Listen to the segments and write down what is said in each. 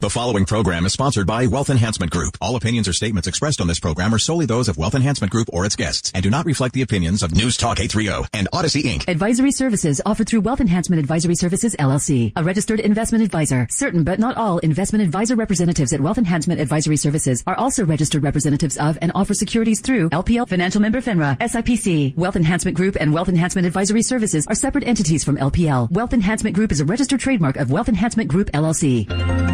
The following program is sponsored by Wealth Enhancement Group. All opinions or statements expressed on this program are solely those of Wealth Enhancement Group or its guests and do not reflect the opinions of News Talk 830 and Audacy Inc. Advisory services offered through Wealth Enhancement Advisory Services LLC, a registered investment advisor. Certain but not all investment advisor representatives at Wealth Enhancement Advisory Services are also registered representatives of and offer securities through LPL Financial Member FINRA, SIPC. Wealth Enhancement Group and Wealth Enhancement Advisory Services are separate entities from LPL. Wealth Enhancement Group is a registered trademark of Wealth Enhancement Group LLC.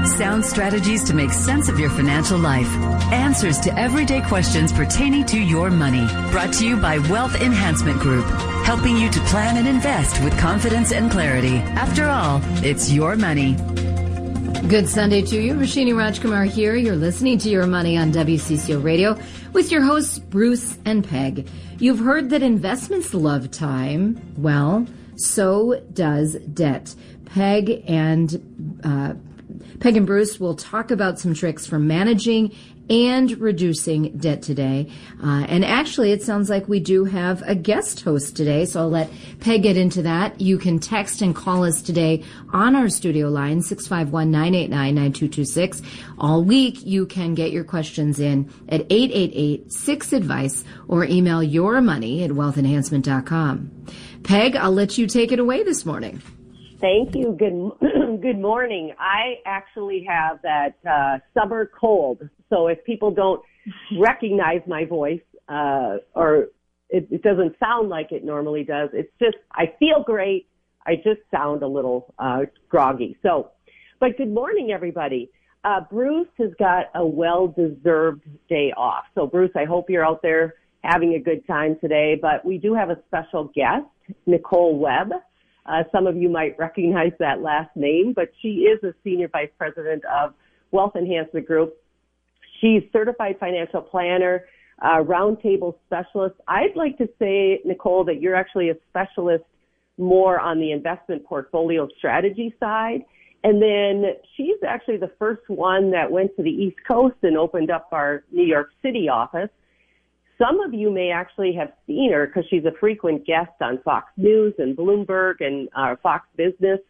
Sound strategies to make sense of your financial life. Answers to everyday questions pertaining to your money. Brought to you by Wealth Enhancement Group, helping you to plan and invest with confidence and clarity. After all, it's your money. Good Sunday to you. Rashini Rajkumar here. You're listening to Your Money on WCCO Radio with your hosts, Bruce and Peg. You've heard that investments love time. Well, so does debt. Peg and uh, Peg and Bruce will talk about some tricks for managing and reducing debt today. Uh, and actually, it sounds like we do have a guest host today, so I'll let Peg get into that. You can text and call us today on our studio line, 651-989-9226. All week, you can get your questions in at 888-6-ADVICE or email your money at wealthenhancement.com. Peg, I'll let you take it away this morning. Thank you. Good good morning. I actually have that uh, summer cold, so if people don't recognize my voice uh, or it, it doesn't sound like it normally does, it's just I feel great. I just sound a little uh, groggy. So, but good morning, everybody. Uh, Bruce has got a well-deserved day off. So, Bruce, I hope you're out there having a good time today. But we do have a special guest, Nicole Webb. Uh, some of you might recognize that last name, but she is a senior vice president of Wealth Enhancement Group. She's certified financial planner, uh, roundtable specialist. I'd like to say, Nicole, that you're actually a specialist more on the investment portfolio strategy side. And then she's actually the first one that went to the East Coast and opened up our New York City office. Some of you may actually have seen her because she's a frequent guest on Fox News and Bloomberg and uh, Fox Business.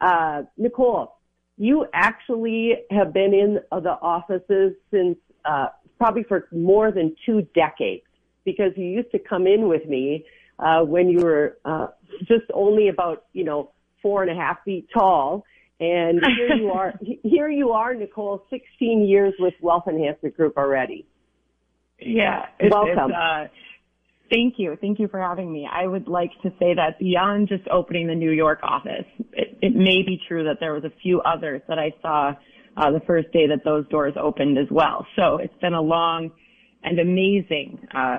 Uh, Nicole, you actually have been in the offices since uh, probably for more than two decades because you used to come in with me uh, when you were uh, just only about you know four and a half feet tall. And here you are, here you are, Nicole, 16 years with Wealth Enhancement Group already. Yeah. It's, Welcome. It's, uh, thank you. Thank you for having me. I would like to say that beyond just opening the New York office, it, it may be true that there was a few others that I saw uh, the first day that those doors opened as well. So it's been a long and amazing uh,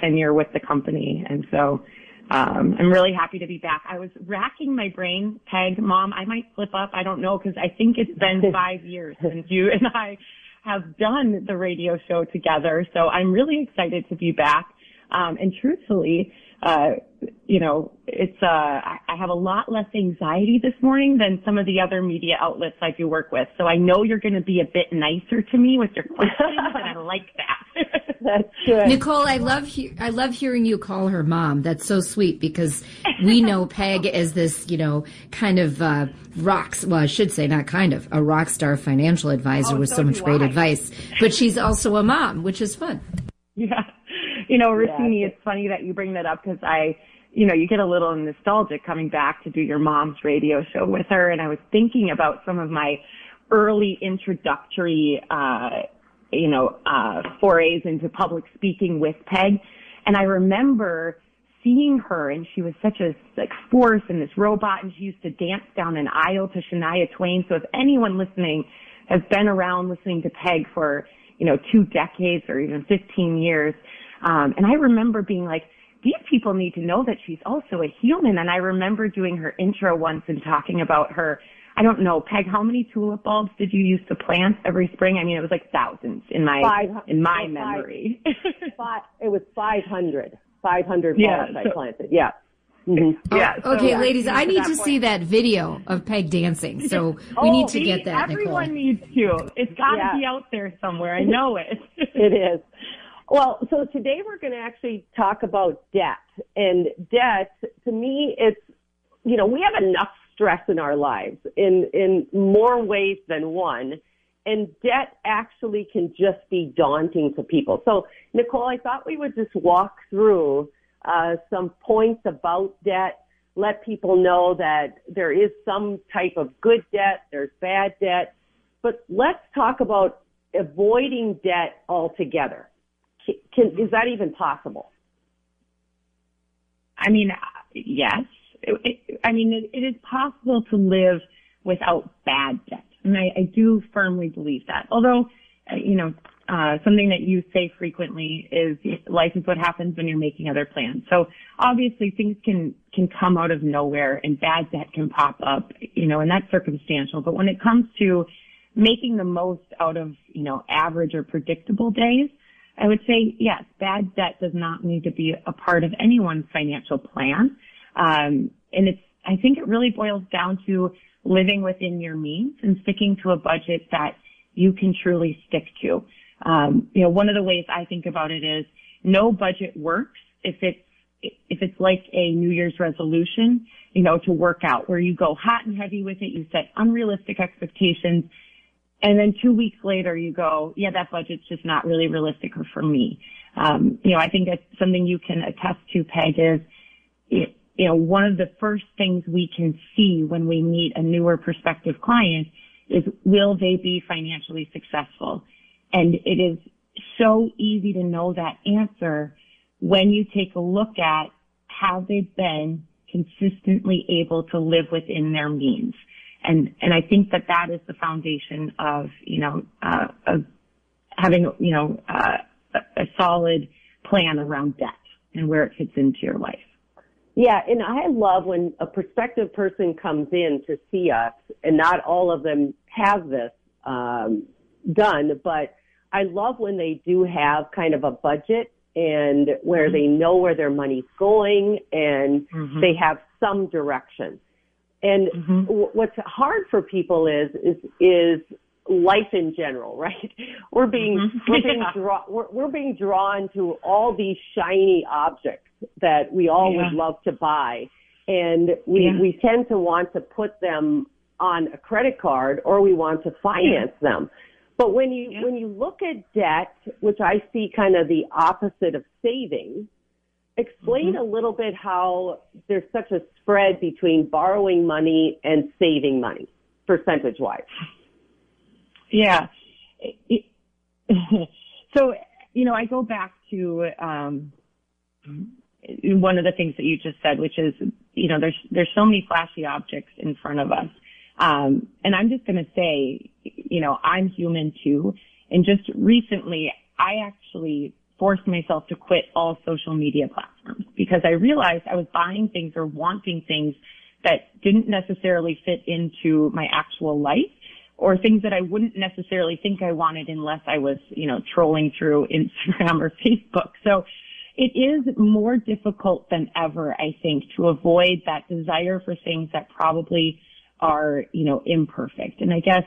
tenure with the company. And so um, I'm really happy to be back. I was racking my brain, Peg, Mom, I might flip up. I don't know because I think it's been five years since you and I have done the radio show together. So I'm really excited to be back. Um, and truthfully, uh, you know, it's, uh, I have a lot less anxiety this morning than some of the other media outlets I do work with. So I know you're going to be a bit nicer to me with your questions and I like that. That's good. Nicole, I love he- I love hearing you call her mom. That's so sweet because we know Peg as this, you know, kind of uh, rocks. Well, I should say not kind of a rock star financial advisor Oh, with so so much great I. advice. But she's also a mom, which is fun. Yeah. You know, Rashini, it's funny that you bring that up because I, you know, you get a little nostalgic coming back to do your mom's radio show with her. And I was thinking about some of my early introductory, uh, you know, uh, forays into public speaking with Peg. And I remember seeing her and she was such a like force and this robot and she used to dance down an aisle to Shania Twain. So if anyone listening has been around listening to Peg for, you know, two decades or even 15 years, um, and I remember being like, these people need to know that she's also a human. And I remember doing her intro once and talking about her. I don't know, Peg, how many tulip bulbs did you used to plant every spring? I mean, it was like thousands in my, Five- in my five- memory. Five, it was 500. 500 Yeah, bulbs I planted. Yeah. hmm yeah. so- Okay, ladies, I need that to point. see that video of Peg dancing. So we Oh, need to get that, Everyone Nicole. needs to. It's got to Yeah. be out there somewhere. I know it. It is. Well, so today we're going to actually talk about debt. And debt, to me, it's, you know, we have enough stress in our lives in, in more ways than one. and debt actually can just be daunting to people. So, Nicole, I thought we would just walk through uh, some points about debt, let people know that there is some type of good debt, there's bad debt, but let's talk about avoiding debt altogether. Can, is that even possible? I mean, yes. It, it, I mean, it, it is possible to live without bad debt. And I, I do firmly believe that. Although, uh, you know, uh, something that you say frequently is life is what happens when you're making other plans. So obviously things can, can come out of nowhere and bad debt can pop up, you know, and that's circumstantial. But when it comes to making the most out of, you know, average or predictable days, I would say yes, bad debt does not need to be a part of anyone's financial plan. Um, and it's, I think it really boils down to living within your means and sticking to a budget that you can truly stick to. Um, you know, one of the ways I think about it is no budget works if it's if it's like a New Year's resolution, you know, to work out where you go hot and heavy with it, you set unrealistic expectations, and then two weeks later you go, yeah, that budget's just not really realistic for me. Um, you know, I think that's something you can attest to, Peg, is it, you know, one of the first things we can see when we meet a newer prospective client is will they be financially successful? And it is so easy to know that answer when you take a look at have they been consistently able to live within their means. And, and I think that that is the foundation of, you know, uh, of having, you know, uh, a solid plan around debt and where it fits into your life. Yeah, and I love when a prospective person comes in to see us, and not all of them have this um, done, but I love when they do have kind of a budget and where mm-hmm. they know where their money's going and mm-hmm. they have some direction. And mm-hmm. w- what's hard for people is is is life in general, right? We're being mm-hmm. we're being yeah. draw, we're, we're being drawn to all these shiny objects that we all yeah. would love to buy. And we, yeah. we tend to want to put them on a credit card or we want to finance them. But when you, when you look at debt, which I see kind of the opposite of saving, explain mm-hmm. a little bit how there's such a spread between borrowing money and saving money, percentage wise. Yeah. so, you know, I go back to, um, one of the things that you just said, which is, you know, there's, there's so many flashy objects in front of us. Um, and I'm just going to say, you know, I'm human too. And just recently, I actually forced myself to quit all social media platforms because I realized I was buying things or wanting things that didn't necessarily fit into my actual life or things that I wouldn't necessarily think I wanted unless I was, you know, trolling through Instagram or Facebook. So it is more difficult than ever, I think, to avoid that desire for things that probably are, you know, imperfect. And I guess,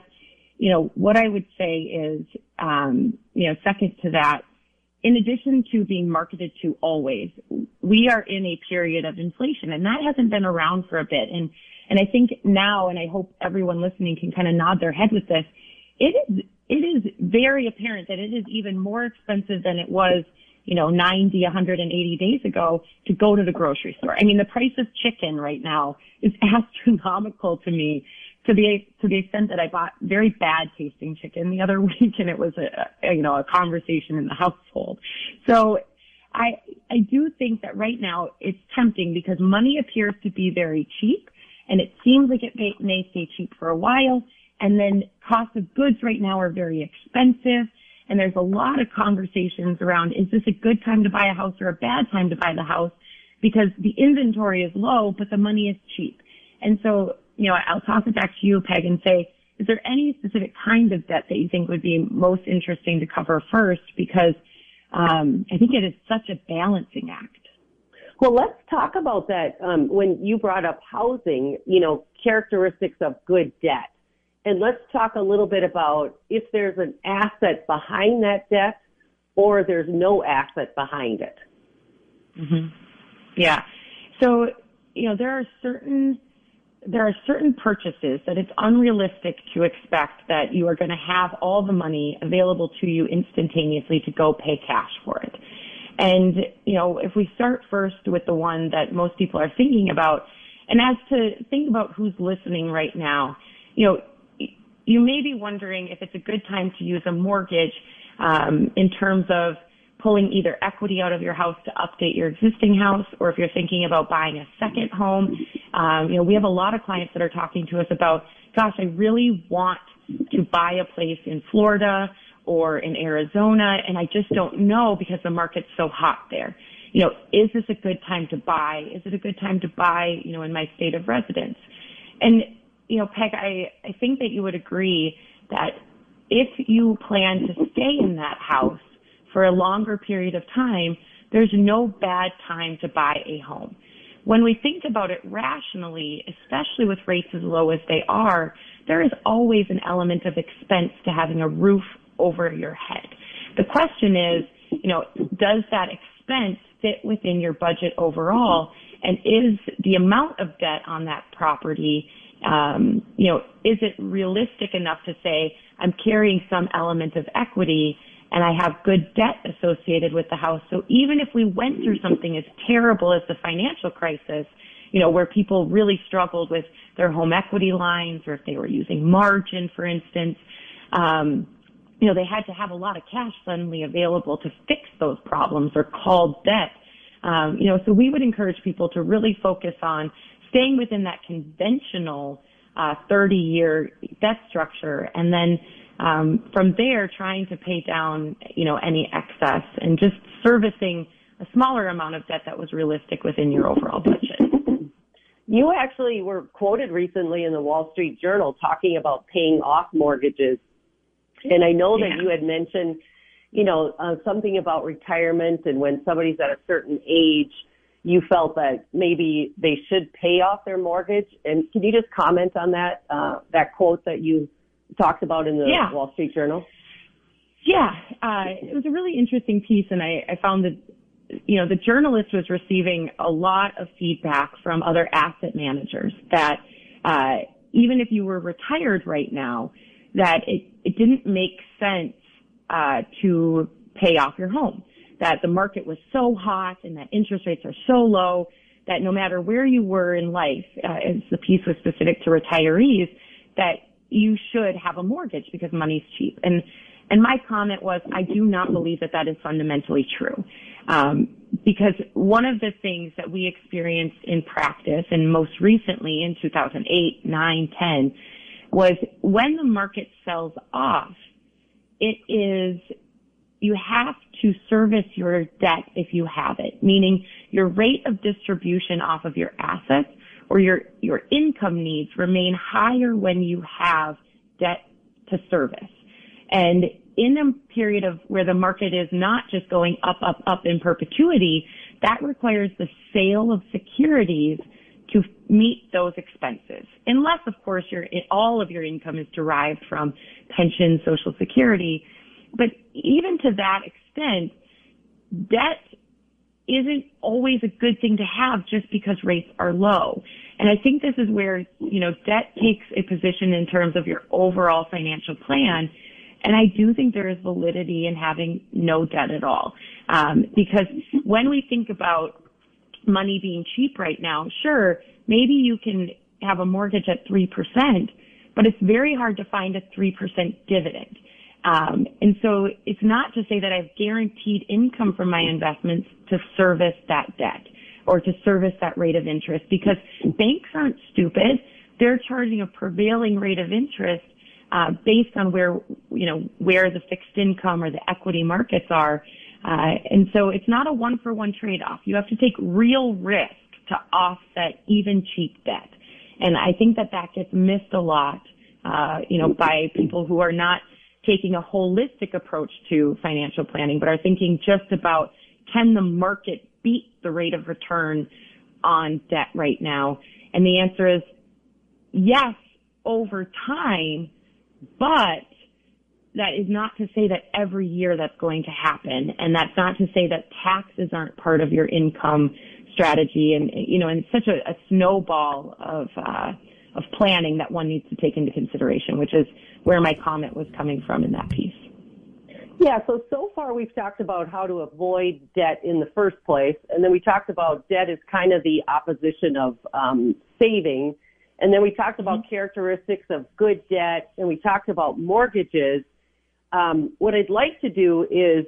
you know, what I would say is, um, you know, second to that, in addition to being marketed to always, we are in a period of inflation and that hasn't been around for a bit. And, and I think now, and I hope everyone listening can kind of nod their head with this, it is, it is very apparent that it is even more expensive than it was you know, 90, 180 days ago to go to the grocery store. I mean, the price of chicken right now is astronomical to me to the, to the extent that I bought very bad tasting chicken the other week and it was a, a you know, a conversation in the household. So I, I do think that right now it's tempting because money appears to be very cheap and it seems like it may, may stay cheap for a while. And then cost of goods right now are very expensive. And there's a lot of conversations around, is this a good time to buy a house or a bad time to buy the house? Because the inventory is low, but the money is cheap. And so, you know, I'll toss it back to you, Peg, and say, is there any specific kind of debt that you think would be most interesting to cover first? Because um, I think it is such a balancing act. Well, let's talk about that. Um, when you brought up housing, you know, characteristics of good debt. And let's talk a little bit about if there's an asset behind that debt or there's no asset behind it. Mm-hmm. Yeah. So, you know, there are certain there are certain purchases that it's unrealistic to expect that you are going to have all the money available to you instantaneously to go pay cash for it. And, you know, if we start first with the one that most people are thinking about, and as to think about who's listening right now, you know, you may be wondering if it's a good time to use a mortgage um, in terms of pulling either equity out of your house to update your existing house, or if you're thinking about buying a second home. Um, you know, we have a lot of clients that are talking to us about, gosh, I really want to buy a place in Florida or in Arizona, and I just don't know because the market's so hot there. You know, is this a good time to buy? Is it a good time to buy, you know, in my state of residence? And, you know, Peg, I, I think that you would agree that if you plan to stay in that house for a longer period of time, there's no bad time to buy a home. When we think about it rationally, especially with rates as low as they are, there is always an element of expense to having a roof over your head. The question is, you know, does that expense fit within your budget overall? And is the amount of debt on that property, um, you know, is it realistic enough to say I'm carrying some element of equity and I have good debt associated with the house. So even if we went through something as terrible as the financial crisis, you know, where people really struggled with their home equity lines or if they were using margin, for instance, um, you know, they had to have a lot of cash suddenly available to fix those problems or call debt. Um, you know, so we would encourage people to really focus on staying within that conventional uh, 30 year debt structure and then um, from there trying to pay down, you know, any excess and just servicing a smaller amount of debt that was realistic within your overall budget. You actually were quoted recently in the Wall Street Journal talking about paying off mortgages and I know that yeah. you had mentioned, you know, uh, something about retirement and when somebody's at a certain age, you felt that maybe they should pay off their mortgage. And can you just comment on that, uh, that quote that you talked about in the yeah. Wall Street Journal? Yeah, uh, it was a really interesting piece, and I, I found that you know the journalist was receiving a lot of feedback from other asset managers that uh, even if you were retired right now, that it, it didn't make sense uh, to pay off your home. That the market was so hot and that interest rates are so low that no matter where you were in life, uh, as the piece was specific to retirees, that you should have a mortgage because money's cheap. And and my comment was, I do not believe that that is fundamentally true. Um, because one of the things that we experienced in practice, and most recently in 2008, 9, 10, was when the market sells off, it is, you have to service your debt if you have it, meaning your rate of distribution off of your assets or your, your income needs remain higher when you have debt to service. And in a period of where the market is not just going up, up, up in perpetuity, that requires the sale of securities to meet those expenses. Unless, of course, your, all of your income is derived from pension, social security. But even to that extent, debt isn't always a good thing to have just because rates are low. And I think this is where, you know, debt takes a position in terms of your overall financial plan. And I do think there is validity in having no debt at all. Um, because when we think about money being cheap right now, sure, maybe you can have a mortgage at 3%, but it's very hard to find a 3% dividend. Um, and so it's not to say that I've guaranteed income from my investments to service that debt or to service that rate of interest because banks aren't stupid. They're charging a prevailing rate of interest uh, based on where you know where the fixed income or the equity markets are. Uh, and so it's not a one for one trade off. You have to take real risk to offset even cheap debt. And I think that that gets missed a lot, uh, you know, by people who are not taking a holistic approach to financial planning, but are thinking just about can the market beat the rate of return on debt right now? And the answer is yes, over time, but that is not to say that every year that's going to happen. And that's not to say that taxes aren't part of your income strategy. And, you know, and such a, a snowball of, uh, of planning that one needs to take into consideration, which is where my comment was coming from in that piece. Yeah, so so far we've talked about how to avoid debt in the first place, and then we talked about debt is kind of the opposition of um, saving, and then we talked about mm-hmm. characteristics of good debt, and we talked about mortgages. Um, what I'd like to do is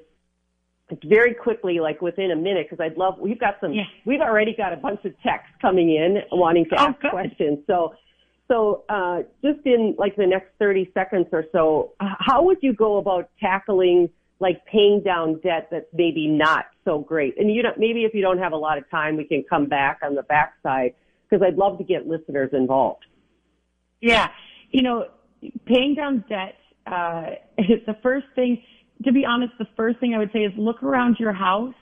very quickly, like within a minute, because I'd love. We've got some. Yeah. We've already got a bunch of texts coming in wanting to oh, ask good. questions. So so, uh, just in like the next 30 seconds or so, how would you go about tackling like paying down debt that's maybe not so great? And you know, maybe if you don't have a lot of time, we can come back on the backside because I'd love to get listeners involved. Yeah. You know, paying down debt, uh, the first thing, to be honest, the first thing I would say is look around your house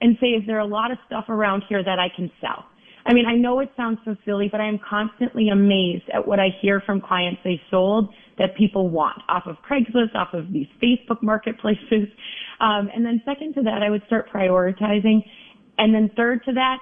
and say, is there a lot of stuff around here that I can sell? I mean, I know it sounds so silly, but I am constantly amazed at what I hear from clients they sold that people want off of Craigslist, off of these Facebook marketplaces. Um, and then second to that, I would start prioritizing. And then third to that,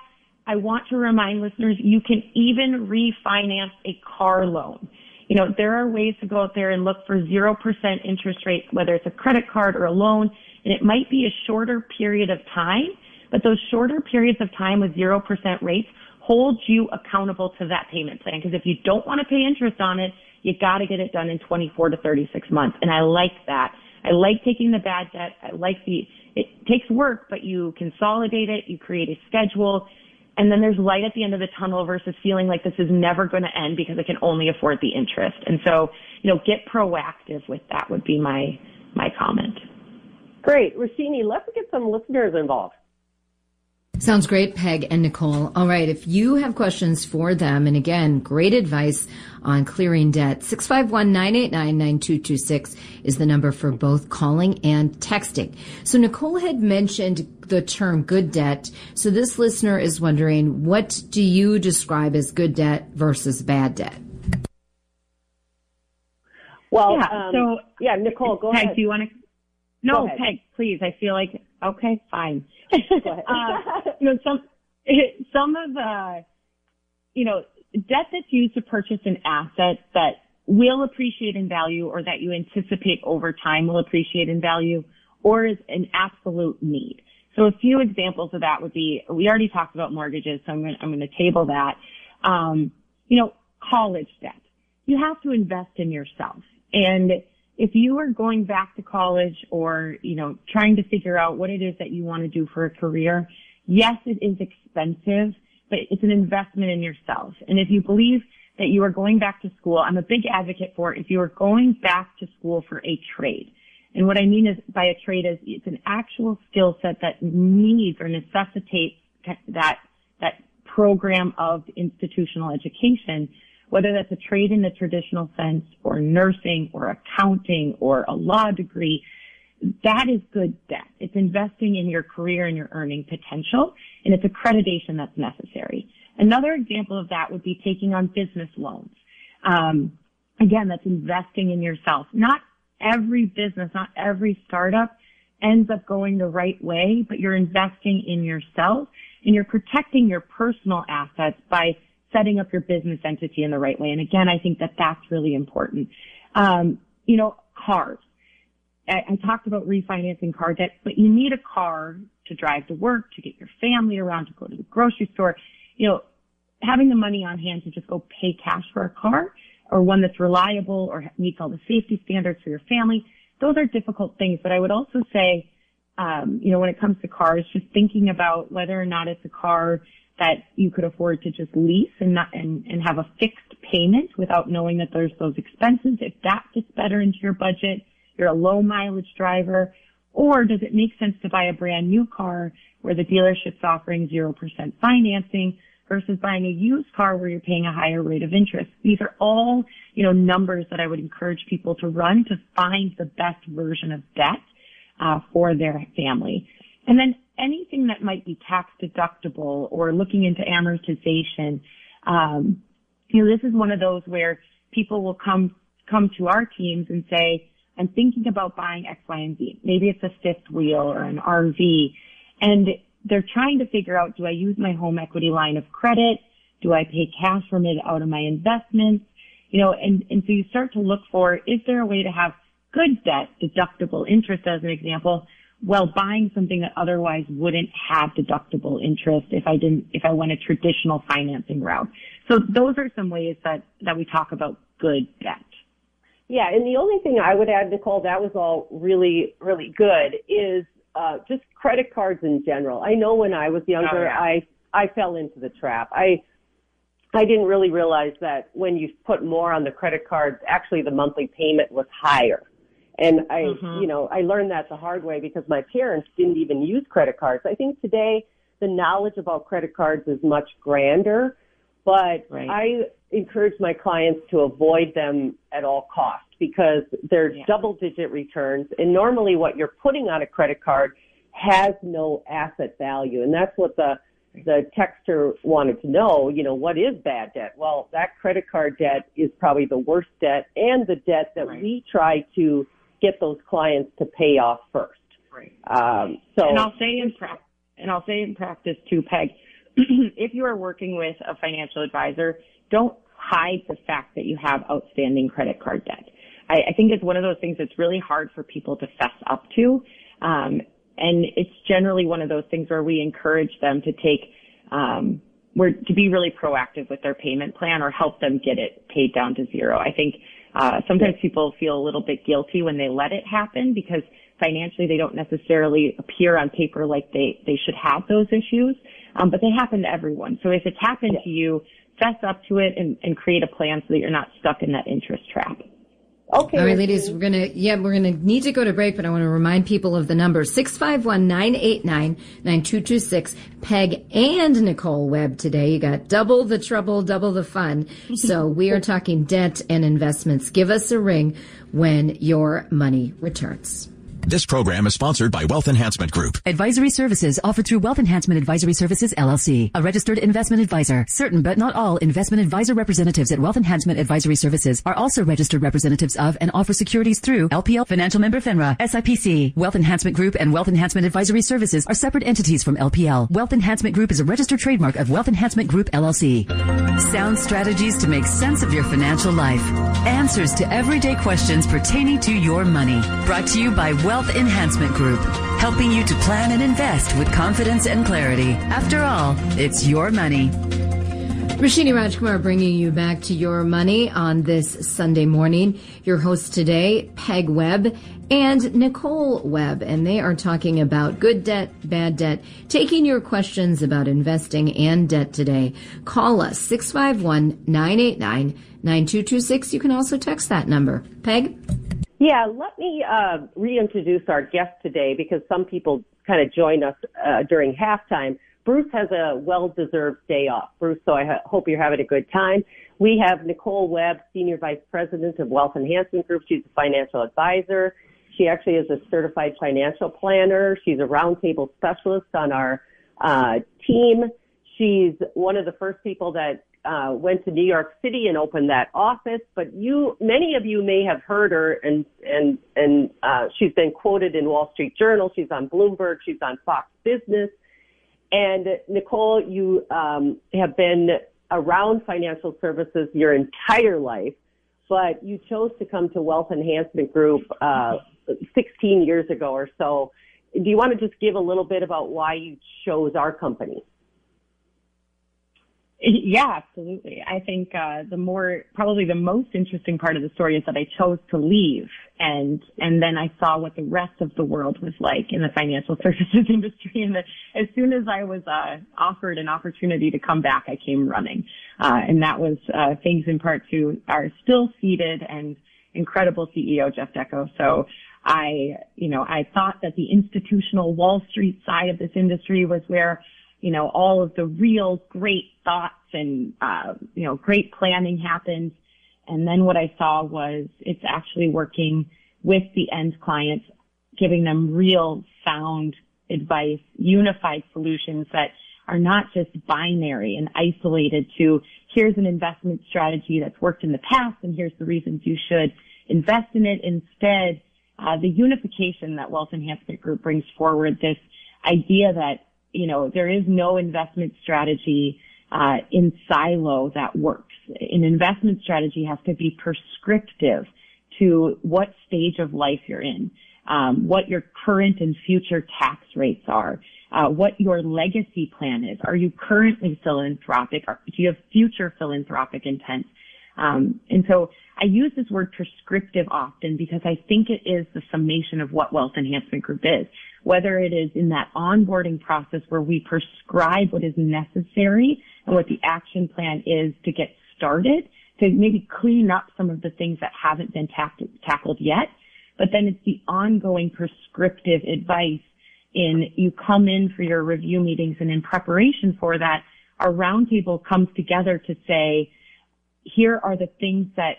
I want to remind listeners you can even refinance a car loan. You know, there are ways to go out there and look for 0% interest rates, whether it's a credit card or a loan, and it might be a shorter period of time, but those shorter periods of time with 0% rates holds you accountable to that payment plan. Because if you don't want to pay interest on it, you got to get it done in 24 to 36 months. And I like that. I like taking the bad debt. I like the, it takes work, but you consolidate it. You create a schedule. And then there's light at the end of the tunnel versus feeling like this is never going to end because I can only afford the interest. And so, you know, get proactive with that would be my, my comment. Great. Rashini, let's get some listeners involved. Sounds great, Peg and Nicole. All right. If you have questions for them, and again, great advice on clearing debt, 651-989-9226 is the number for both calling and texting. So Nicole had mentioned the term good debt. So this listener is wondering, what do you describe as good debt versus bad debt? Well, yeah, um, so yeah, Nicole, go Peg, ahead. Do you want to? No, Peg, please. I feel like okay, fine. uh, you know, some some of the you know debt that's used to purchase an asset that will appreciate in value or that you anticipate over time will appreciate in value or is an absolute need. So a few examples of that would be, we already talked about mortgages, so I'm going I'm to table that. Um, you know, college debt. You have to invest in yourself. And if you are going back to college or, you know, trying to figure out what it is that you want to do for a career, yes, it is expensive, but it's an investment in yourself. And if you believe that you are going back to school, I'm a big advocate for if you are going back to school for a trade. And what I mean is by a trade is it's an actual skill set that needs or necessitates that, that program of institutional education whether that's a trade in the traditional sense or nursing or accounting or a law degree, that is good debt. It's investing in your career and your earning potential, and it's accreditation that's necessary. Another example of that would be taking on business loans. Um, again, that's investing in yourself. Not every business, not every startup ends up going the right way, but you're investing in yourself and you're protecting your personal assets by setting up your business entity in the right way. And again, I think that that's really important. Um, you know, cars. I, I talked about refinancing car debt, but you need a car to drive to work, to get your family around, to go to the grocery store. You know, having the money on hand to just go pay cash for a car or one that's reliable or meets all the safety standards for your family. Those are difficult things, but I would also say, um, you know, when it comes to cars, just thinking about whether or not it's a car that you could afford to just lease and not and, and have a fixed payment without knowing that there's those expenses. If that fits better into your budget, you're a low mileage driver, or does it make sense to buy a brand new car where the dealership's offering 0% financing versus buying a used car where you're paying a higher rate of interest? These are all, you know, numbers that I would encourage people to run to find the best version of debt uh, for their family. And then anything that might be tax deductible or looking into amortization. Um, you know, this is one of those where people will come come to our teams and say, "I'm thinking about buying X, Y, and Z." Maybe it's a fifth wheel or an RV, and they're trying to figure out: Do I use my home equity line of credit? Do I pay cash from it out of my investments? You know, and, and so you start to look for, is there a way to have good debt, deductible interest as an example, while buying something that otherwise wouldn't have deductible interest if I didn't, if I went a traditional financing route. So those are some ways that, that we talk about good debt. Yeah, and the only thing I would add, Nicole, that was all really, really good, is uh, just credit cards in general. I know when I was younger, oh, yeah. I I fell into the trap. I I didn't really realize that when you put more on the credit cards, actually the monthly payment was higher. And I, mm-hmm. you know, I learned that the hard way because my parents didn't even use credit cards. I think today the knowledge about credit cards is much grander, but right. I encourage my clients to avoid them at all costs because they're yeah. double digit returns. And normally what you're putting on a credit card has no asset value. And that's what the the texter wanted to know, you know, what is bad debt? Well, that credit card debt is probably the worst debt and the debt that right. we try to get those clients to pay off first. Right. Um, so, and I'll say in practice, and I'll say in practice too, Peg, if you are working with a financial advisor, don't hide the fact that you have outstanding credit card debt. I, I think it's one of those things that's really hard for people to fess up to. Um, and it's generally one of those things where we encourage them to take, um, where to be really proactive with their payment plan or help them get it paid down to zero. I think uh, sometimes people feel a little bit guilty when they let it happen because financially they don't necessarily appear on paper like they they should have those issues, um, but they happen to everyone. So if it's happened to you, fess up to it and, and create a plan so that you're not stuck in that interest trap. Okay. All right, ladies, we're gonna yeah, we're gonna need to go to break, but I want to remind people of the number 651-989-9226. Peg and Nicole Webb today. You got double the trouble, double the fun. So we are talking debt and investments. Give us a ring when your money returns. This program is sponsored by Wealth Enhancement Group. Advisory services offered through Wealth Enhancement Advisory Services LLC, a registered investment advisor. Certain but not all investment advisor representatives at Wealth Enhancement Advisory Services are also registered representatives of and offer securities through LPL Financial Member FINRA, SIPC. Wealth Enhancement Group and Wealth Enhancement Advisory Services are separate entities from LPL. Wealth Enhancement Group is a registered trademark of Wealth Enhancement Group LLC. Sound strategies to make sense of your financial life. Answers to everyday questions pertaining to your money. Brought to you by Wealth Wealth Enhancement Group, helping you to plan and invest with confidence and clarity. After all, it's your money. Rashini Rajkumar bringing you back to your money on this Sunday morning. Your host today, Peg Webb and Nicole Webb, and they are talking about good debt, bad debt, taking your questions about investing and debt today. Call us 651 989 9226. You can also text that number. Peg? Yeah, let me uh, reintroduce our guest today because some people kind of join us uh, during halftime. Bruce has a well-deserved day off, Bruce, so I hope you're having a good time. We have Nicole Webb, Senior Vice President of Wealth Enhancement Group. She's a financial advisor. She actually is a certified financial planner. She's a roundtable specialist on our uh, team. She's one of the first people that uh, went to New York City and opened that office. But you, many of you may have heard her, and and and uh, she's been quoted in Wall Street Journal. She's on Bloomberg. She's on Fox Business. And Nicole, you um, have been around financial services your entire life, but you chose to come to Wealth Enhancement Group uh, 16 years ago or so. Do you want to just give a little bit about why you chose our company? Yeah, absolutely. I think uh, the more, probably the most interesting part of the story is that I chose to leave, and and then I saw what the rest of the world was like in the financial services industry. And that as soon as I was uh, offered an opportunity to come back, I came running, uh, and that was uh, thanks in part to our still seated and incredible CEO Jeff Dekko. So I, you know, I thought that the institutional Wall Street side of this industry was where you know, all of the real great thoughts and, uh, you know, great planning happens. And then what I saw was it's actually working with the end clients, giving them real sound advice, unified solutions that are not just binary and isolated to here's an investment strategy that's worked in the past and here's the reasons you should invest in it. Instead, uh, the unification that Wealth Enhancement Group brings forward, this idea that you know, there is no investment strategy uh, in silo that works. An investment strategy has to be prescriptive to what stage of life you're in, um, what your current and future tax rates are, uh, what your legacy plan is. Are you currently philanthropic? do you have future philanthropic intent? Um, and so I use this word prescriptive often because I think it is the summation of what Wealth Enhancement Group is. Whether it is in that onboarding process where we prescribe what is necessary and what the action plan is to get started, to maybe clean up some of the things that haven't been tackled yet. But then it's the ongoing prescriptive advice in you come in for your review meetings and in preparation for that, our roundtable comes together to say, here are the things that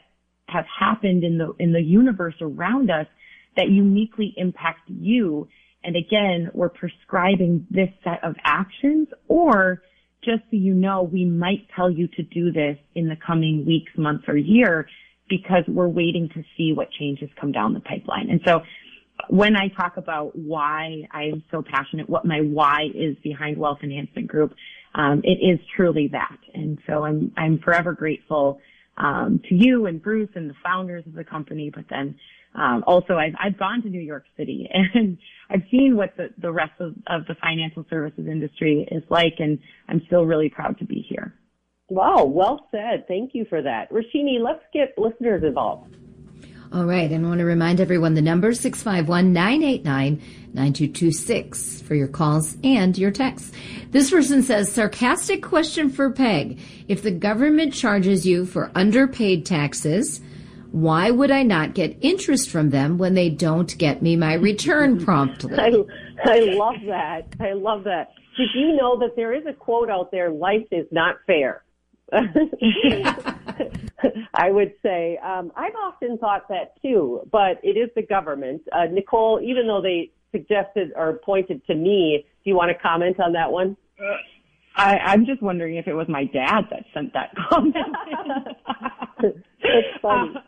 have happened in the, in the universe around us that uniquely impact you. And again, we're prescribing this set of actions or just so you know, we might tell you to do this in the coming weeks, months, or year because we're waiting to see what changes come down the pipeline. And so when I talk about why I'm so passionate, what my why is behind Wealth Enhancement Group, um, it is truly that. And so I'm, I'm forever grateful um, to you and Bruce and the founders of the company, but then um, also I've, I've gone to New York City and I've seen what the, the rest of, of the financial services industry is like, and I'm still really proud to be here. Wow, well said. Thank you for that. Rashini, let's get listeners involved. All right, and I want to remind everyone the number 651-989-9226 for your calls and your texts. This person says, sarcastic question for Peg. If the government charges you for underpaid taxes, why would I not get interest from them when they don't get me my return promptly? I, I love that. I love that. Did you know that there is a quote out there, life is not fair? I would say um, I've often thought that too, but it is the government. Uh, Nicole, even though they suggested or pointed to me, do you want to comment on that one? I, I'm just wondering if it was my dad that sent that comment. it's funny. Uh,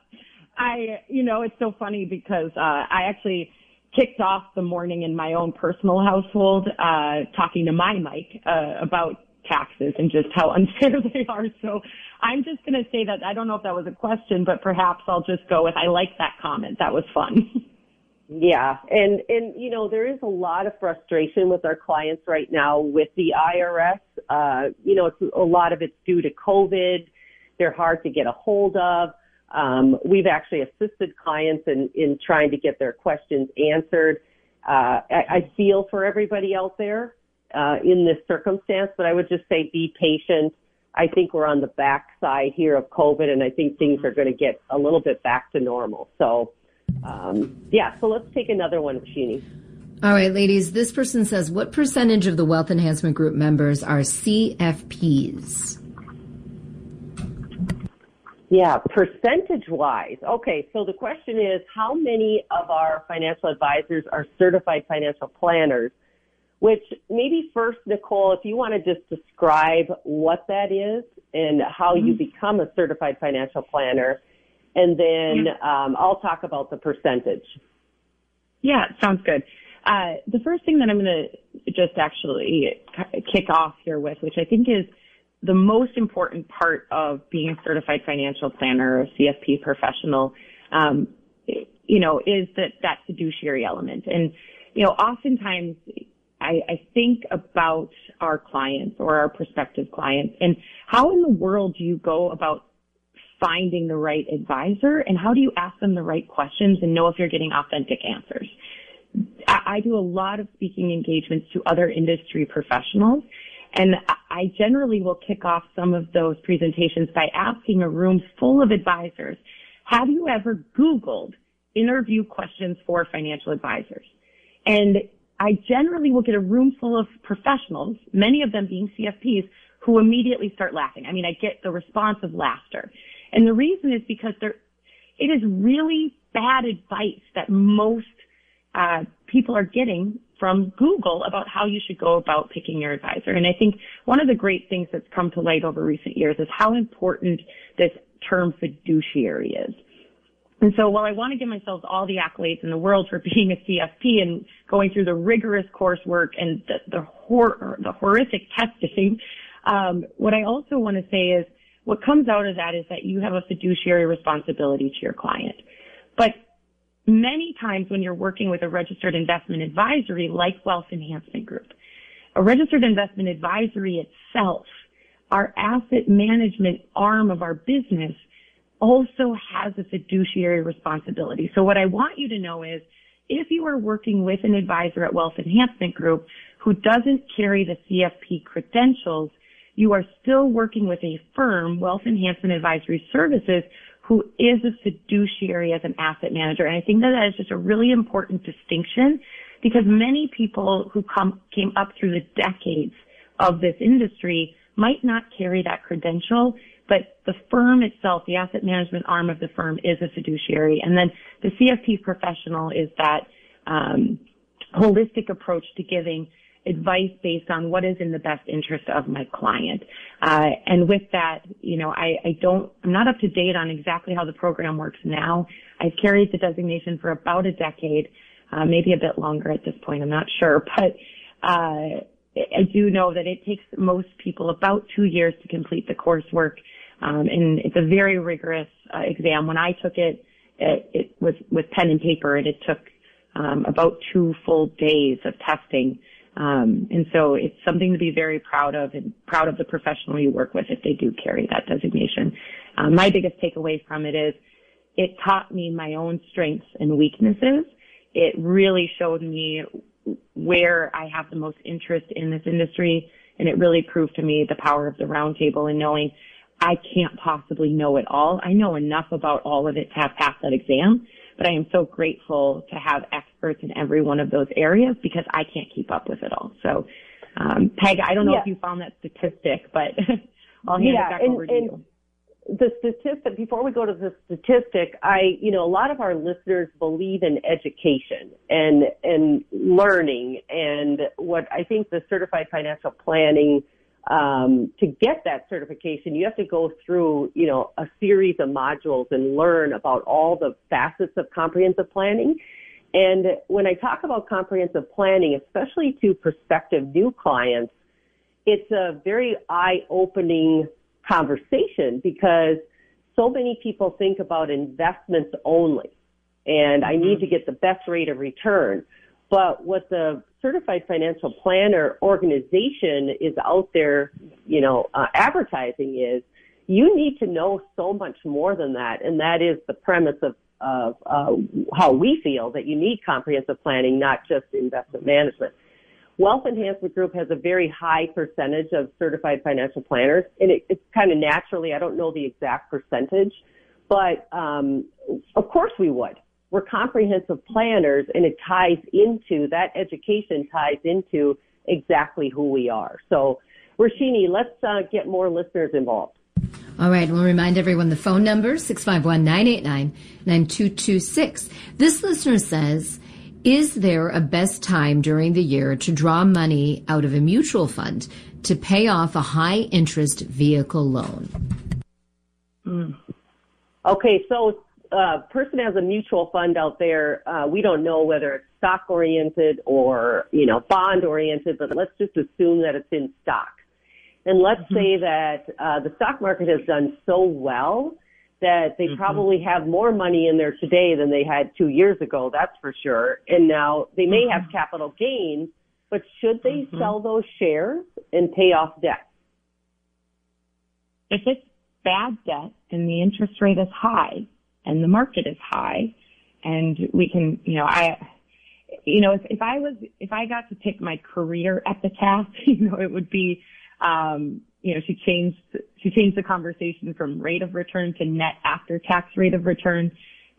I, you know, it's so funny because uh, I actually kicked off the morning in my own personal household uh, talking to my mic uh, about taxes and just how unfair they are. So I'm just going to say that I don't know if that was a question, but perhaps I'll just go with I like that comment. That was fun. Yeah, and and you know there is a lot of frustration with our clients right now with the IRS. Uh, you know, it's, a lot of it's due to COVID. They're hard to get a hold of. Um, we've actually assisted clients in in trying to get their questions answered. Uh, I, I feel for everybody out there uh, in this circumstance, but I would just say be patient. I think we're on the backside here of COVID, and I think things are going to get a little bit back to normal. So, um, yeah, so let's take another one, Sheeny. All right, ladies, this person says, what percentage of the Wealth Enhancement Group members are CFPs? Yeah, percentage wise. Okay, so the question is how many of our financial advisors are certified financial planners? Which maybe first, Nicole, if you want to just describe what that is and how mm-hmm. you become a certified financial planner, and then um, I'll talk about the percentage. Yeah, sounds good. Uh, the first thing that I'm going to just actually kick off here with, which I think is the most important part of being a certified financial planner or CFP professional, um, you know, is that that fiduciary element. And, you know, oftentimes I, I think about our clients or our prospective clients and how in the world do you go about finding the right advisor and how do you ask them the right questions and know if you're getting authentic answers? I, I do a lot of speaking engagements to other industry professionals and I generally will kick off some of those presentations by asking a room full of advisors, have you ever Googled interview questions for financial advisors? And I generally will get a room full of professionals, many of them being CFPs, who immediately start laughing. I mean, I get the response of laughter. And the reason is because there, it is really bad advice that most uh, people are getting from Google about how you should go about picking your advisor. And I think one of the great things that's come to light over recent years is how important this term fiduciary is. And so while I want to give myself all the accolades in the world for being a CFP and going through the rigorous coursework and the, the, the horrific testing, Um, what I also want to say is what comes out of that is that you have a fiduciary responsibility to your client. But many times when you're working with a registered investment advisory like Wealth Enhancement Group, a registered investment advisory itself, our asset management arm of our business also has a fiduciary responsibility. So what I want you to know is if you are working with an advisor at Wealth Enhancement Group who doesn't carry the CFP credentials, you are still working with a firm, Wealth Enhancement Advisory Services, who is a fiduciary as an asset manager. And I think that that is just a really important distinction because many people who come, came up through the decades of this industry might not carry that credential, but the firm itself, the asset management arm of the firm is a fiduciary. And then the CFP professional is that um, holistic approach to giving advice based on what is in the best interest of my client. Uh, and with that, you know, I, I, don't, I'm not up to date on exactly how the program works now. I've carried the designation for about a decade, uh, maybe a bit longer at this point. I'm not sure, but uh, I do know that it takes most people about two years to complete the coursework, um, and it's a very rigorous uh, exam. When I took it, it, it was with pen and paper, and it took um, about two full days of testing. Um, and so it's something to be very proud of and proud of the professional you work with if they do carry that designation. Um, my biggest takeaway from it is it taught me my own strengths and weaknesses. It really showed me where I have the most interest in this industry. And it really proved to me the power of the roundtable and knowing I can't possibly know it all. I know enough about all of it to have passed that exam, but I am so grateful to have experts in every one of those areas because I can't keep up with it all. So, um, Peg, I don't know yeah. if you found that statistic, but I'll hand yeah, it back and, over to you the statistic, before we go to the statistic, I, you know, a lot of our listeners believe in education and, and learning and what I think the certified financial planning, um, to get that certification, you have to go through, you know, a series of modules and learn about all the facets of comprehensive planning. And when I talk about comprehensive planning, especially to prospective new clients, it's a very eye-opening conversation because so many people think about investments only and I need mm-hmm. to get the best rate of return. But what the certified financial planner organization is out there, you know, uh, advertising is you need to know so much more than that. And that is the premise of, of uh, how we feel that you need comprehensive planning, not just investment management. Wealth Enhancement Group has a very high percentage of certified financial planners, and it, it's kind of naturally, I don't know the exact percentage, but um, of course we would. We're comprehensive planners, and it ties into that education ties into exactly who we are. So, Rashini, let's uh, get more listeners involved. All right, we'll remind everyone the phone number 651 989 9226. This listener says, is there a best time during the year to draw money out of a mutual fund to pay off a high interest vehicle loan? Mm. Okay, so uh, person has a mutual fund out there. Uh, we don't know whether it's stock oriented or you know bond oriented, but let's just assume that it's in stock. And let's mm-hmm. say that uh, the stock market has done so well that they mm-hmm. probably have more money in there today than they had two years ago, that's for sure. And now they may mm-hmm. have capital gains, but should they mm-hmm. sell those shares and pay off debt? If it's bad debt and the interest rate is high and the market is high and we can, you know, I, you know, if, if I was, if I got to pick my career epitaph, you know, it would be, um, you know, she changed, she changed the conversation from rate of return to net after tax rate of return.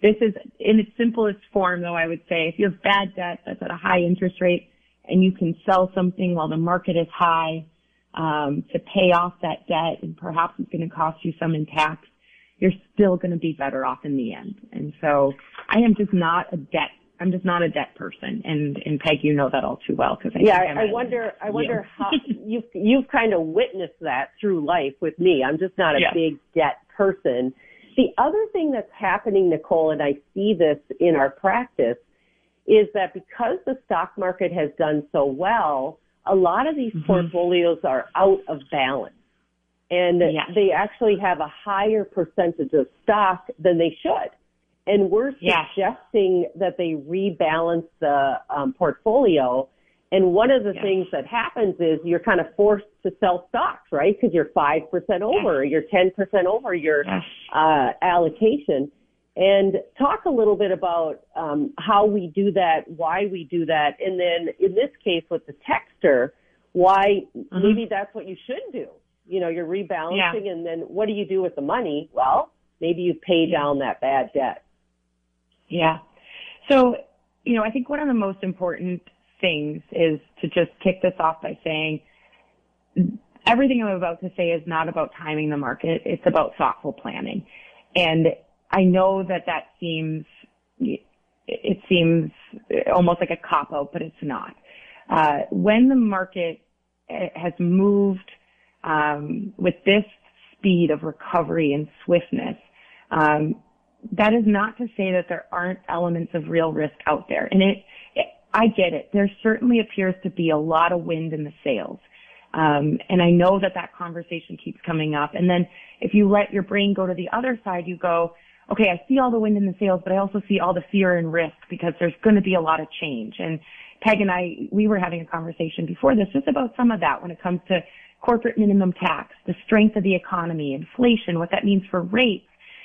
This is in its simplest form though, I would say if you have bad debt that's at a high interest rate and you can sell something while the market is high, um, to pay off that debt and perhaps it's going to cost you some in tax, you're still going to be better off in the end. And so I am just not a debt I'm just not a debt person, and and Peg, you know that all too well because I yeah. I, I wonder. I wonder how you've you've kind of witnessed that through life with me. I'm just not a yeah. big debt person. The other thing that's happening, Nicole, and I see this in our practice, is that because the stock market has done so well, a lot of these mm-hmm. portfolios are out of balance and yes. they actually have a higher percentage of stock than they should. And we're suggesting yes. that they rebalance the um, portfolio. And one of the yes. things that happens is you're kind of forced to sell stocks, right? Because you're 5% over, you're 10% over your uh, allocation. And talk a little bit about um, how we do that, why we do that, and then in this case with the texter, why mm-hmm. maybe that's what you should do you know, you're rebalancing yeah. and then what do you do with the money? Well, maybe you pay down that bad debt. Yeah. So, you know, I think one of the most important things is to just kick this off by saying everything I'm about to say is not about timing the market. It's about thoughtful planning. And I know that that seems, it seems almost like a cop out, but it's not. Uh, when the market has moved um, with this speed of recovery and swiftness, um, that is not to say that there aren't elements of real risk out there. And it, it I get it. There certainly appears to be a lot of wind in the sails. Um, and I know that that conversation keeps coming up. And then if you let your brain go to the other side, you go, okay, I see all the wind in the sails, but I also see all the fear and risk because there's going to be a lot of change. And Peg and I, we were having a conversation before this just about some of that when it comes to corporate minimum tax, the strength of the economy, inflation, what that means for rates.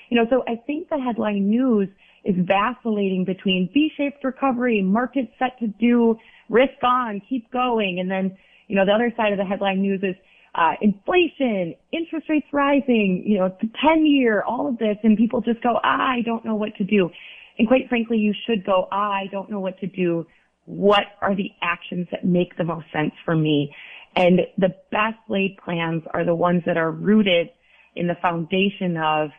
You know, so I think the headline news is vacillating between V-shaped recovery, market set to do, risk on, keep going. And then, you know, the other side of the headline news is uh, inflation, interest rates rising, you know, the 10 year, all of this. And people just go, I don't know what to do. And quite frankly, you should go, I don't know what to do. What are the actions that make the most sense for me? And the best laid plans are the ones that are rooted in the foundation of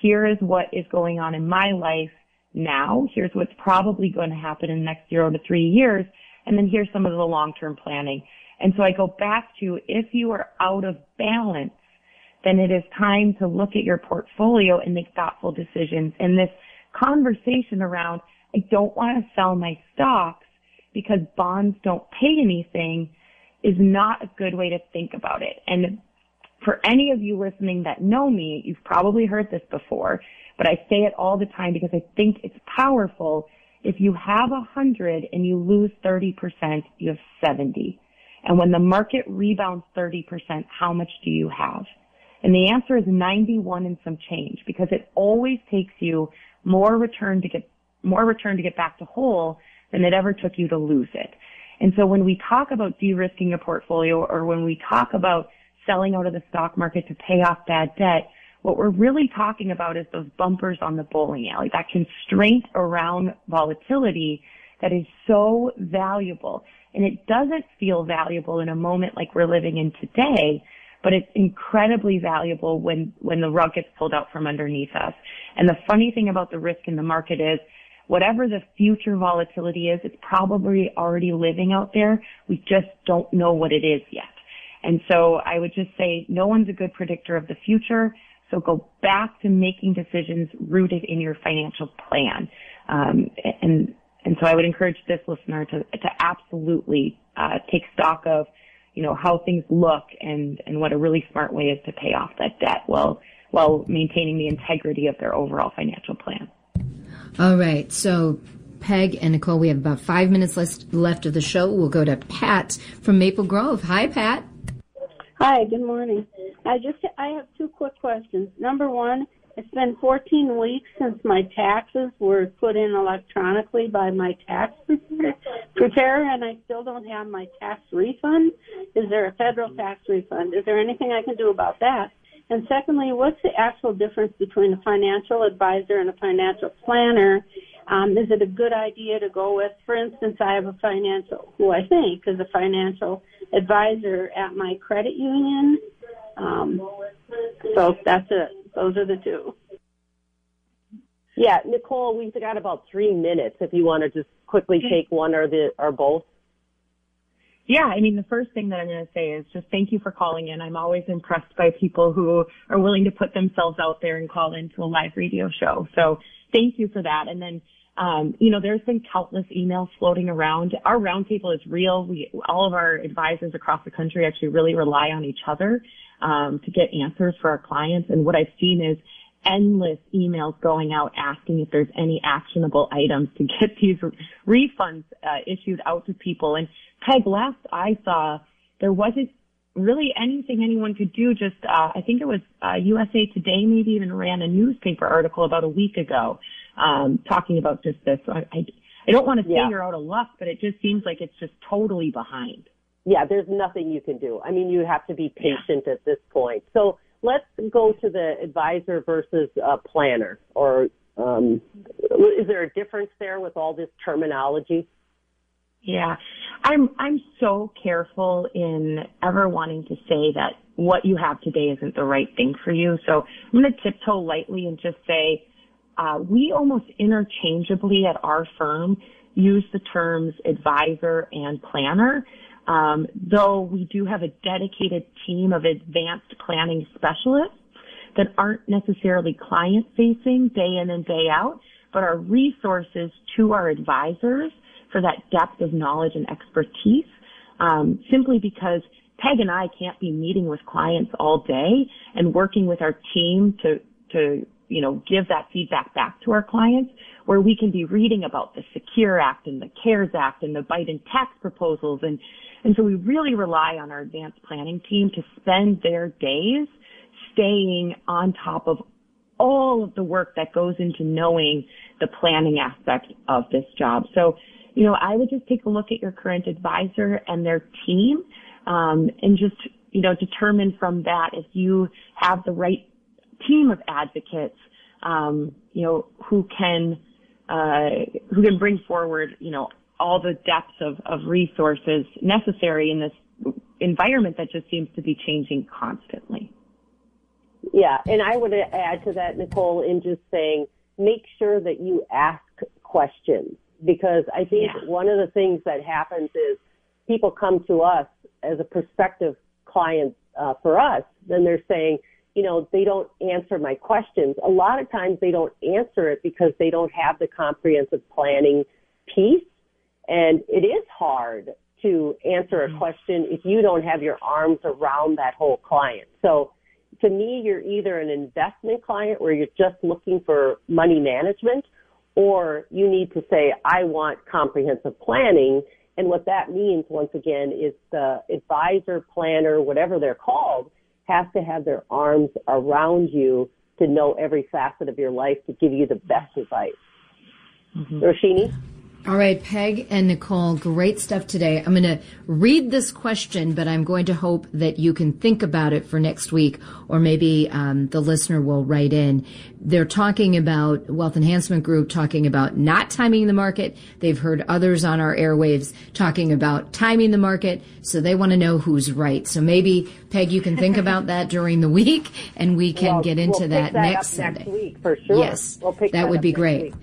here is what is going on in my life now. Here's what's probably going to happen in the next zero to three years. And then here's some of the long-term planning. And so I go back to if you are out of balance, then it is time to look at your portfolio and make thoughtful decisions. And this conversation around, I don't want to sell my stocks because bonds don't pay anything is not a good way to think about it. And for any of you listening that know me, you've probably heard this before, but I say it all the time because I think it's powerful. If you have a hundred and you lose 30%, you have 70. And when the market rebounds 30%, how much do you have? And the answer is 91 and some change because it always takes you more return to get, more return to get back to whole than it ever took you to lose it. And so when we talk about de-risking a portfolio or when we talk about selling out of the stock market to pay off bad debt, what we're really talking about is those bumpers on the bowling alley, that constraint around volatility that is so valuable. And it doesn't feel valuable in a moment like we're living in today, but it's incredibly valuable when, when the rug gets pulled out from underneath us. And the funny thing about the risk in the market is whatever the future volatility is, it's probably already living out there. We just don't know what it is yet. And so I would just say no one's a good predictor of the future. So go back to making decisions rooted in your financial plan. Um, and, and so I would encourage this listener to, to absolutely, uh, take stock of, you know, how things look and, and what a really smart way is to pay off that debt while, while maintaining the integrity of their overall financial plan. All right. So, Peg and Nicole, we have about five minutes left left of the show. We'll go to Pat from Maple Grove. Hi, Pat. Hi. Good morning. I just I have two quick questions. Number one, it's been 14 weeks since my taxes were put in electronically by my tax preparer, and I still don't have my tax refund. Is there a federal tax refund? Is there anything I can do about that? And secondly, what's the actual difference between a financial advisor and a financial planner? Um, is it a good idea to go with, for instance, I have a financial, who I think is a financial advisor at my credit union. Um, so that's it. Those are the two. Yeah, Nicole, we've got about three minutes if you want to just quickly take one or the or both. Yeah, I mean, the first thing that I'm going to say is just thank you for calling in. I'm always impressed by people who are willing to put themselves out there and call into a live radio show. So thank you for that. And then Um, you know, there's been countless emails floating around. Our roundtable is real. We, all of our advisors across the country actually really rely on each other um, to get answers for our clients. And what I've seen is endless emails going out asking if there's any actionable items to get these refunds uh, issued out to people. And Peg, last I saw, there wasn't really anything anyone could do. Just uh, I think it was uh, USA Today maybe even ran a newspaper article about a week ago um, talking about just this. So I, I, I don't want to say yeah. you're out of luck, but it just seems like it's just totally behind. Yeah, there's nothing you can do. I mean, you have to be patient yeah. at this point. So let's go to the advisor versus uh, planner. Or um, is there a difference there with all this terminology? Yeah, I'm I'm so careful in ever wanting to say that what you have today isn't the right thing for you. So I'm going to tiptoe lightly and just say uh, we almost interchangeably at our firm use the terms advisor and planner. Um, though we do have a dedicated team of advanced planning specialists that aren't necessarily client facing day in and day out, but are resources to our advisors for that depth of knowledge and expertise. Um, simply because Peg and I can't be meeting with clients all day and working with our team to to you know, give that feedback back to our clients where we can be reading about the Secure Act and the CARES Act and the Biden tax proposals. And, and so we really rely on our advanced planning team to spend their days staying on top of all of the work that goes into knowing the planning aspect of this job. So, you know, I would just take a look at your current advisor and their team, um, and just, you know, determine from that if you have the right team of advocates, um, you know, who can, uh, who can bring forward, you know, all the depths of, of resources necessary in this environment that just seems to be changing constantly. Yeah, and I would add to that, Nicole, in just saying, make sure that you ask questions because I think yeah. one of the things that happens is people come to us as a prospective client uh, for us, then they're saying, you know, they don't answer my questions. A lot of times they don't answer it because they don't have the comprehensive planning piece. And it is hard to answer a mm-hmm. question if you don't have your arms around that whole client. So to me, you're either an investment client where you're just looking for money management or you need to say, I want comprehensive planning. And what that means, once again, is the advisor, planner, whatever they're called, have to have their arms around you to know every facet of your life to give you the best advice. Mm-hmm. Rashini? All right, Peg and Nicole, great stuff today. I'm going to read this question, but I'm going to hope that you can think about it for next week, or maybe um, the listener will write in. They're talking about Wealth Enhancement Group, talking about not timing the market. They've heard others on our airwaves talking about timing the market, so they want to know who's right. So maybe, Peg, you can think about that during the week, and we can well, get into we'll that, that, next Sunday. Next week, for sure. Yes, we'll that would be great. Week.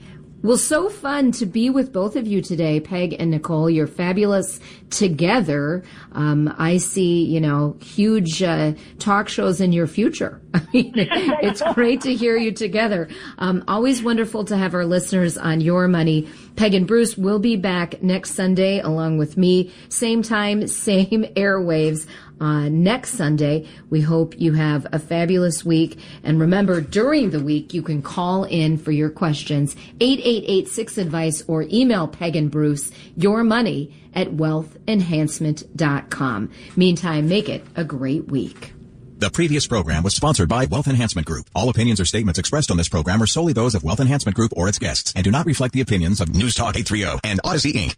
Well, so fun to be with both of you today, Peg and Nicole. You're fabulous together. Um, I see, you know, huge uh, talk shows in your future. I mean, it's great to hear you together. Um, always wonderful to have our listeners on Your Money. Peg and Bruce will be back next Sunday along with me. Same time, same airwaves uh, next Sunday. We hope you have a fabulous week. And remember, during the week, you can call in for your questions, 8886 advice or email Peg and Bruce your money at wealthenhancement.com. Meantime, make it a great week. The previous program was sponsored by Wealth Enhancement Group. All opinions or statements expressed on this program are solely those of Wealth Enhancement Group or its guests and do not reflect the opinions of News Talk 830 and Audacy Inc.